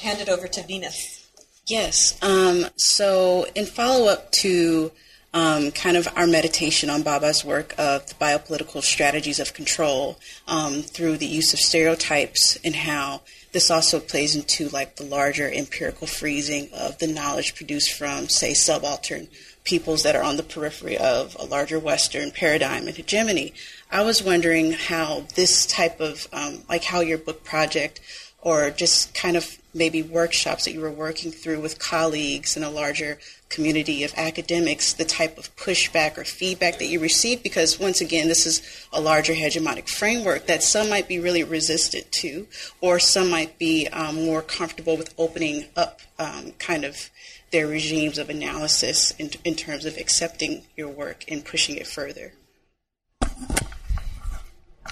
hand it over to Venus. Yes. Um, so in follow up to um, kind of our meditation on Bhabha's work of the biopolitical strategies of control um, through the use of stereotypes and how this also plays into like the larger empirical freezing of the knowledge produced from, say, subaltern peoples that are on the periphery of a larger Western paradigm and hegemony. I was wondering how this type of, um, like how your book project or just kind of maybe workshops that you were working through with colleagues in a larger community of academics, the type of pushback or feedback that you receive because once again, this is a larger hegemonic framework that some might be really resistant to, or some might be um, more comfortable with opening up um, kind of their regimes of analysis in, in terms of accepting your work and pushing it further.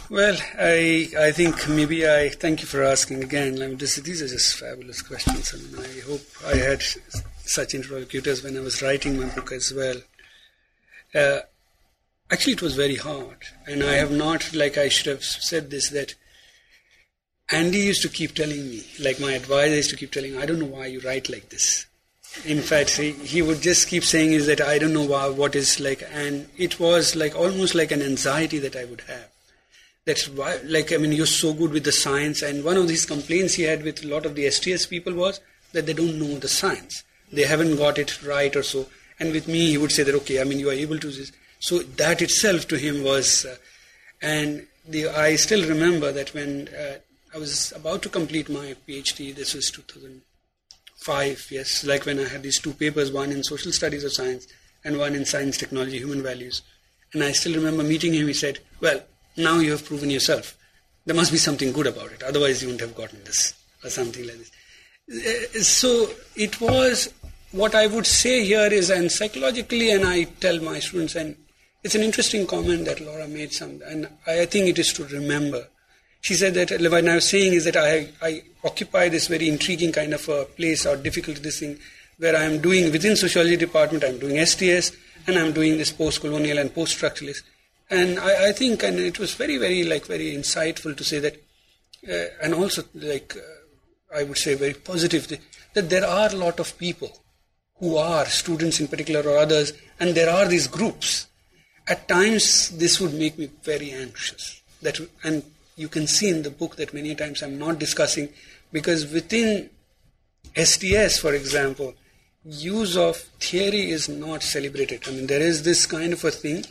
Well, I I think maybe I thank you for asking again. I mean, this, these are just fabulous questions, and I hope I had such interlocutors when I was writing my book as well. Uh, actually, it was very hard, and I have not, like I should have said this, that Andy used to keep telling me, like my advisor used to keep telling me, I don't know why you write like this. In fact, he, he would just keep saying is that I don't know why, what is like, and it was like almost like an anxiety that I would have. That's why, like, I mean, you're so good with the science, and one of these complaints he had with a lot of the STS people was that they don't know the science they haven't got it right or so. And with me, he would say that, okay, I mean, you are able to. this. So that itself to him was, uh, and the, I still remember that when uh, I was about to complete my PhD, this was 2005, yes, like when I had these two papers, one in social studies of science and one in science, technology, human values. And I still remember meeting him, he said, well, now you have proven yourself. There must be something good about it, otherwise you wouldn't have gotten this, or something like this. Uh, so it was what I would say here is, and psychologically, and I tell my students, and it's an interesting comment that Laura made, some, and I think it is to remember. She said that what I was saying is that I, I occupy this very intriguing kind of a place or difficult this thing where I am doing within sociology department, I'm doing STS, and I'm doing this post-colonial and post-structuralist. And I, I, think, and it was very, very, like, very insightful to say that, uh, and also, like, uh, I would say very positive, that there are a lot of people who are students in particular or others, and there are these groups. At times, this would make me very anxious. That and you can see in the book that many times I'm not discussing because within STS, for example, use of theory is not celebrated. I mean, there is this kind of a thing,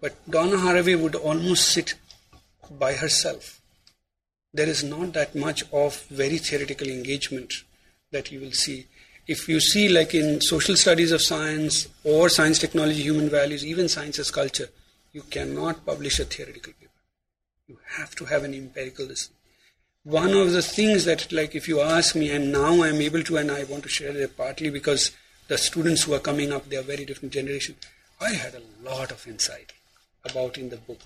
but Donna Haraway would almost sit by herself. There is not that much of very theoretical engagement that you will see. If you see like in social studies of science or science technology human values even science as culture you cannot publish a theoretical paper. You have to have an empirical listen one of the things that like if you ask me and now i'm able to and i want to share it partly because the students who are coming up they are very different generation. I had a lot of insight about in the book.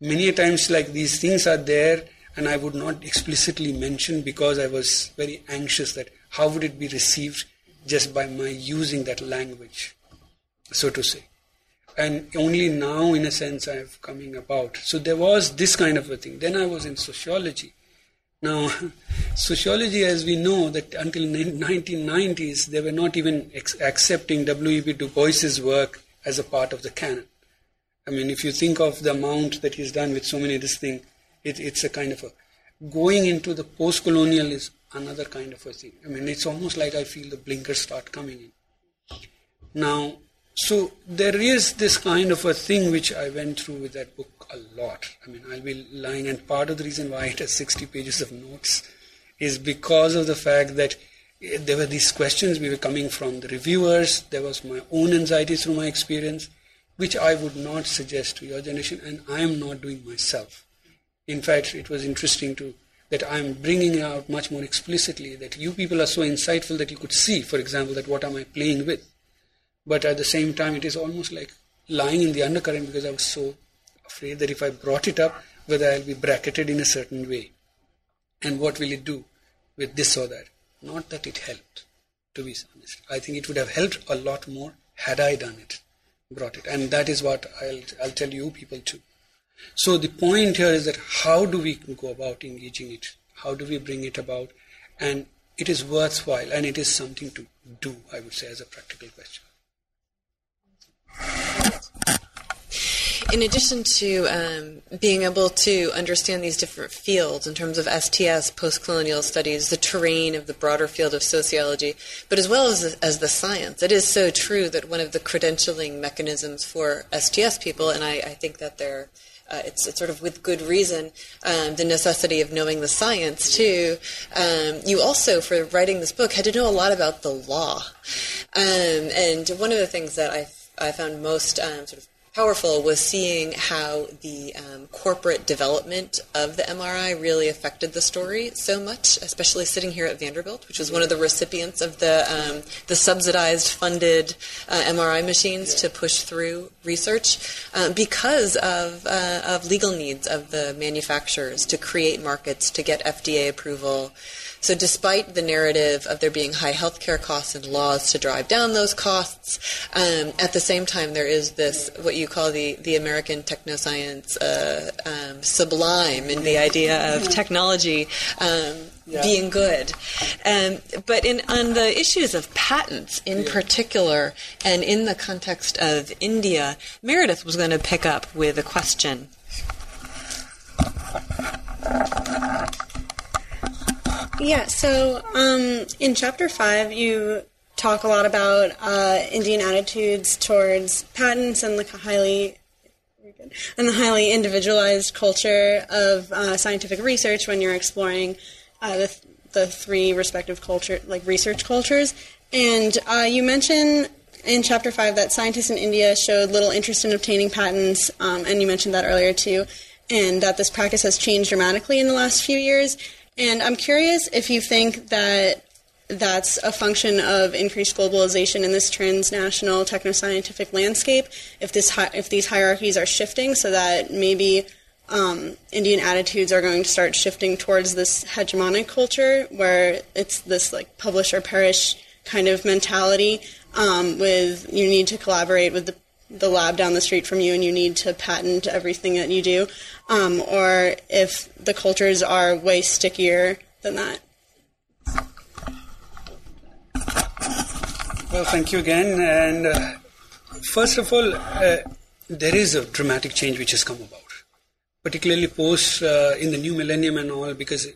Many times like these things are there and i would not explicitly mention because i was very anxious that how would it be received just by my using that language, so to say. And only now, in a sense, I've coming about. So there was this kind of a thing. Then I was in sociology. Now, sociology, as we know, that until 1990s, they were not even ex- accepting W.E.B. Du Bois's work as a part of the canon. I mean, if you think of the amount that he's done with so many of this thing, it, it's a kind of a going into the post-colonial is another kind of a thing. I mean, it's almost like I feel the blinkers start coming in. Now, so there is this kind of a thing which I went through with that book a lot. I mean, I'll be lying, and part of the reason why it has 60 pages of notes is because of the fact that eh, there were these questions we were coming from the reviewers. There was my own anxiety through my experience, which I would not suggest to your generation, and I am not doing myself. In fact, it was interesting to that I'm bringing out much more explicitly that you people are so insightful that you could see, for example, that what am I playing with. But at the same time, it is almost like lying in the undercurrent because I was so afraid that if I brought it up, whether I'll be bracketed in a certain way. And what will it do with this or that? Not that it helped, to be honest. I think it would have helped a lot more had I done it, brought it. And that is what I'll, I'll tell you people too. So the point here is that how do we go about engaging it? How do we bring it about? And it is worthwhile and it is something to do, I would say, as a practical question. In addition to um, being able to understand these different fields in terms of STS, post-colonial studies, the terrain of the broader field of sociology, but as well as as the science, it is so true that one of the credentialing mechanisms for STS people, and I, I think that they're uh, it's, it's, sort of with good reason um, the necessity of knowing the science too. Um, you also, for writing this book, had to know a lot about the law, um, and one of the things that I I found most um, sort of powerful was seeing how the um, corporate development of the MRI really affected the story so much, especially sitting here at Vanderbilt, which was one of the recipients of the um, the subsidized, funded uh, MRI machines to push through research um, because of uh, of legal needs of the manufacturers to create markets to get FDA approval. So, despite the narrative of there being high healthcare costs and laws to drive down those costs, um, at the same time, there is this what you call the, the American technoscience uh, um, sublime in the idea of technology um, yeah. being good. Um, but in, on the issues of patents in yeah. particular, and in the context of India, Meredith was going to pick up with a question. Yeah, so um, in chapter five, you talk a lot about uh, Indian attitudes towards patents and a highly and the highly individualized culture of uh, scientific research when you're exploring uh, the, the three respective culture like research cultures. And uh, you mention in chapter five that scientists in India showed little interest in obtaining patents, um, and you mentioned that earlier too, and that this practice has changed dramatically in the last few years. And I'm curious if you think that that's a function of increased globalization in this transnational technoscientific landscape. If this hi- if these hierarchies are shifting, so that maybe um, Indian attitudes are going to start shifting towards this hegemonic culture, where it's this like publish or perish kind of mentality. Um, with you need to collaborate with the the lab down the street from you and you need to patent everything that you do, um, or if the cultures are way stickier than that. Well, thank you again. And uh, first of all, uh, there is a dramatic change which has come about, particularly post uh, in the new millennium and all, because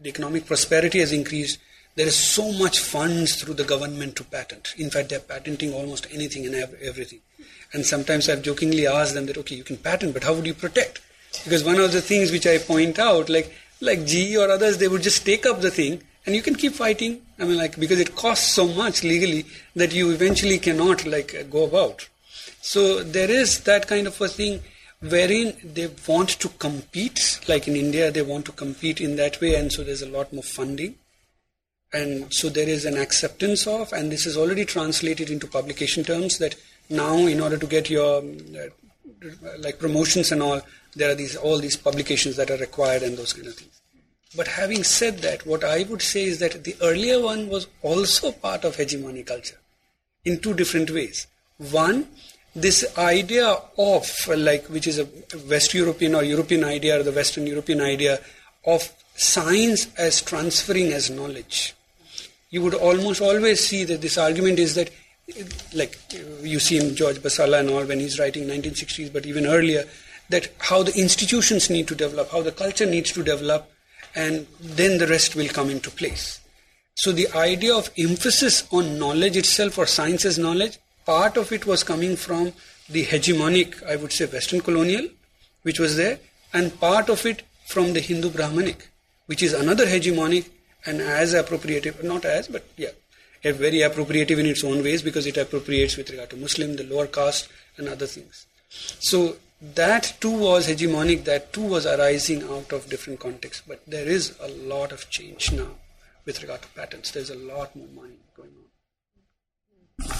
the economic prosperity has increased. There is so much funds through the government to patent. In fact, they're patenting almost anything and everything. And sometimes I've jokingly asked them that, okay, you can patent, but how would you protect? Because one of the things which I point out, like like GE or others, they would just take up the thing and you can keep fighting. I mean, like because it costs so much legally that you eventually cannot like go about. So there is that kind of a thing wherein they want to compete. Like in India, they want to compete in that way, and so there's a lot more funding. And so there is an acceptance of, and this is already translated into publication terms that now in order to get your uh, like promotions and all there are these all these publications that are required and those kind of things But having said that, what I would say is that the earlier one was also part of hegemony culture in two different ways. One, this idea of, like, which is a West European or European idea or the Western European idea of science as transferring as knowledge. You would almost always see that this argument is that, like you see in George Basalla and all when he's writing 1960s, but even earlier, that how the institutions need to develop, how the culture needs to develop, and then the rest will come into place. So the idea of emphasis on knowledge itself or science as knowledge, part of it was coming from the hegemonic, I would say, Western colonial, which was there, and part of it from the Hindu Brahmanic, which is another hegemonic and as appropriative, not as, but yeah, very appropriative in its own ways because it appropriates with regard to Muslim, the lower caste, and other things. So that too was hegemonic, that too was arising out of different contexts. But there is a lot of change now with regard to patterns. There's a lot more money going on.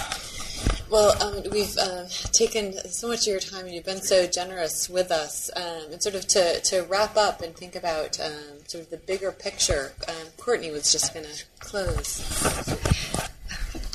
Well, um, we've uh, taken so much of your time, and you've been so generous with us. Um, and sort of to, to wrap up and think about um, sort of the bigger picture, um, Courtney was just going to close.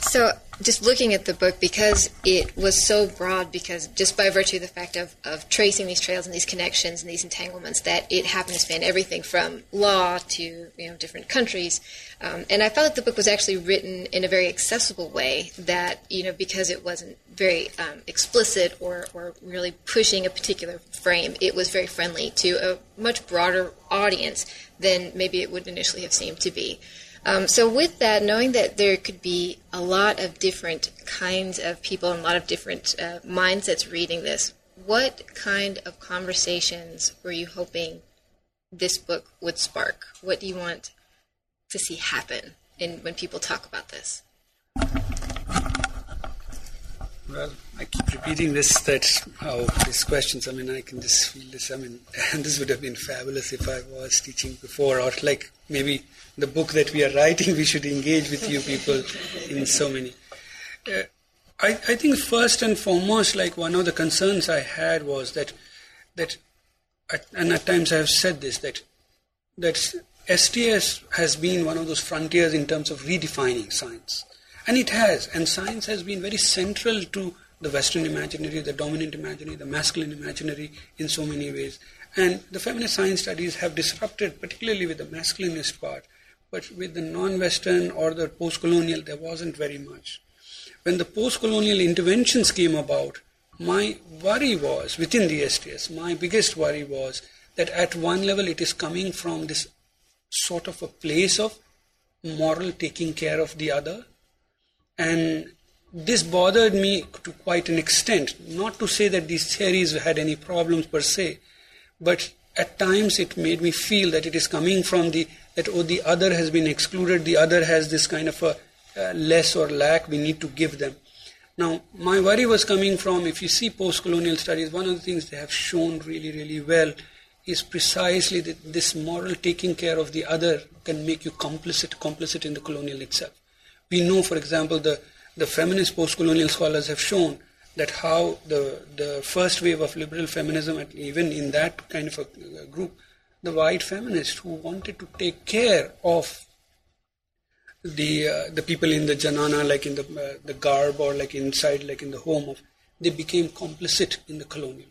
So, just looking at the book, because it was so broad, because just by virtue of the fact of, of tracing these trails and these connections and these entanglements, that it happened to span everything from law to you know different countries. Um, and I felt that the book was actually written in a very accessible way. That you know because it wasn't very um, explicit or, or really pushing a particular frame, it was very friendly to a much broader audience than maybe it would initially have seemed to be. Um, so, with that, knowing that there could be a lot of different kinds of people and a lot of different uh, mindsets reading this, what kind of conversations were you hoping this book would spark? What do you want to see happen in, when people talk about this? Well, I keep repeating this that how these questions. I mean, I can just feel this. I mean, and this would have been fabulous if I was teaching before, or like maybe the book that we are writing, we should engage with you people in so many. Uh, I, I think first and foremost, like one of the concerns I had was that that, and at times I have said this that that STS has been one of those frontiers in terms of redefining science. And it has. And science has been very central to the Western imaginary, the dominant imaginary, the masculine imaginary in so many ways. And the feminist science studies have disrupted, particularly with the masculinist part. But with the non Western or the post colonial, there wasn't very much. When the post colonial interventions came about, my worry was, within the STS, my biggest worry was that at one level it is coming from this sort of a place of moral taking care of the other and this bothered me to quite an extent. Not to say that these theories had any problems per se, but at times it made me feel that it is coming from the that oh the other has been excluded, the other has this kind of a uh, less or lack we need to give them. Now my worry was coming from if you see post-colonial studies, one of the things they have shown really really well is precisely that this moral taking care of the other can make you complicit complicit in the colonial itself. We know, for example, the, the feminist post-colonial scholars have shown that how the, the first wave of liberal feminism, even in that kind of a, group, the white feminists who wanted to take care of the uh, the people in the janana, like in the uh, the garb or like inside, like in the home of, they became complicit in the colonial.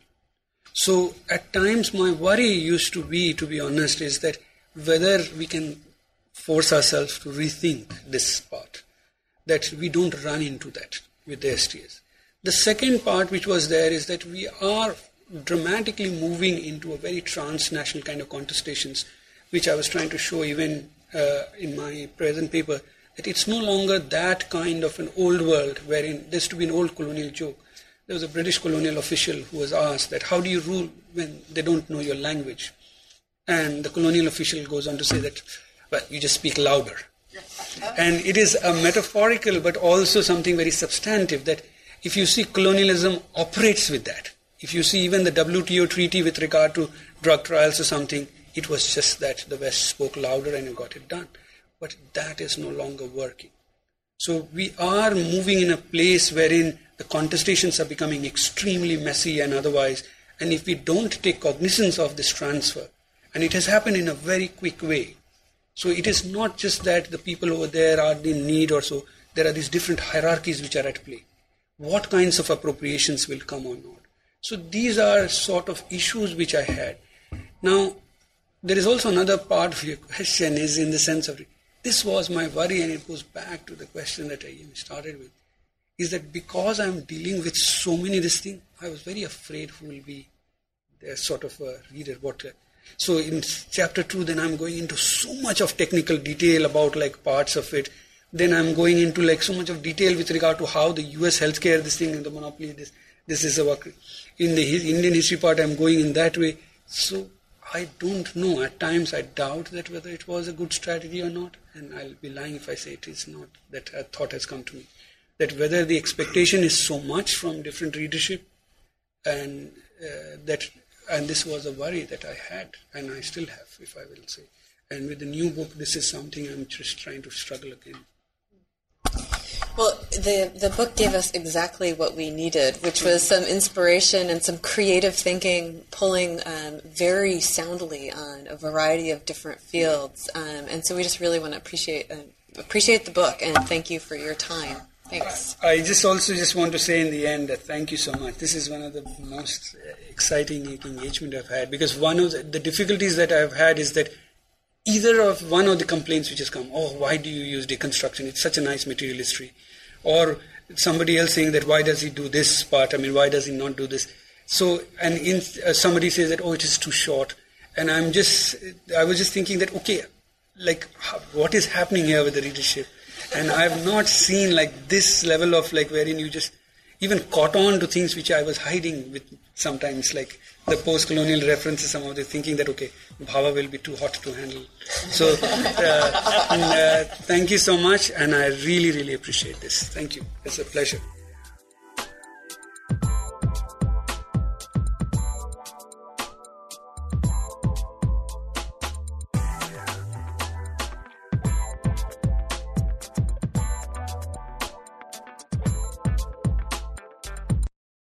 So at times, my worry used to be, to be honest, is that whether we can force ourselves to rethink this part that we don't run into that with the STS. The second part which was there is that we are dramatically moving into a very transnational kind of contestations, which I was trying to show even uh, in my present paper, that it's no longer that kind of an old world wherein there used to be an old colonial joke. There was a British colonial official who was asked that how do you rule when they don't know your language? And the colonial official goes on to say that, well, you just speak louder. And it is a metaphorical but also something very substantive that if you see colonialism operates with that. If you see even the WTO treaty with regard to drug trials or something, it was just that the West spoke louder and you got it done. But that is no longer working. So we are moving in a place wherein the contestations are becoming extremely messy and otherwise. And if we don't take cognizance of this transfer, and it has happened in a very quick way, So it is not just that the people over there are in need or so. There are these different hierarchies which are at play. What kinds of appropriations will come or not? So these are sort of issues which I had. Now, there is also another part of your question is in the sense of this was my worry and it goes back to the question that I started with is that because I'm dealing with so many this thing, I was very afraid who will be the sort of uh, a reader. What uh, so in chapter two, then I'm going into so much of technical detail about like parts of it. Then I'm going into like so much of detail with regard to how the U.S. healthcare, this thing, and the monopoly, this this is a work. In the Indian history part, I'm going in that way. So I don't know. At times, I doubt that whether it was a good strategy or not, and I'll be lying if I say it is not. That a thought has come to me that whether the expectation is so much from different readership, and uh, that and this was a worry that I had, and I still have, if I will say. And with the new book, this is something I'm just trying to struggle again. Well, the the book gave us exactly what we needed, which was some inspiration and some creative thinking, pulling um, very soundly on a variety of different fields. Um, and so we just really want to appreciate uh, appreciate the book and thank you for your time. Thanks. I just also just want to say in the end that thank you so much. This is one of the most exciting engagement I've had because one of the, the difficulties that I've had is that either of one of the complaints which has come, oh, why do you use deconstruction? It's such a nice material history, or somebody else saying that why does he do this part? I mean, why does he not do this? So, and in, uh, somebody says that oh, it is too short, and I'm just, I was just thinking that okay, like what is happening here with the readership? And I have not seen like this level of like wherein you just even caught on to things which I was hiding with sometimes like the post-colonial references some of the thinking that okay Bhabha will be too hot to handle. So uh, and, uh, thank you so much and I really really appreciate this. Thank you. It's a pleasure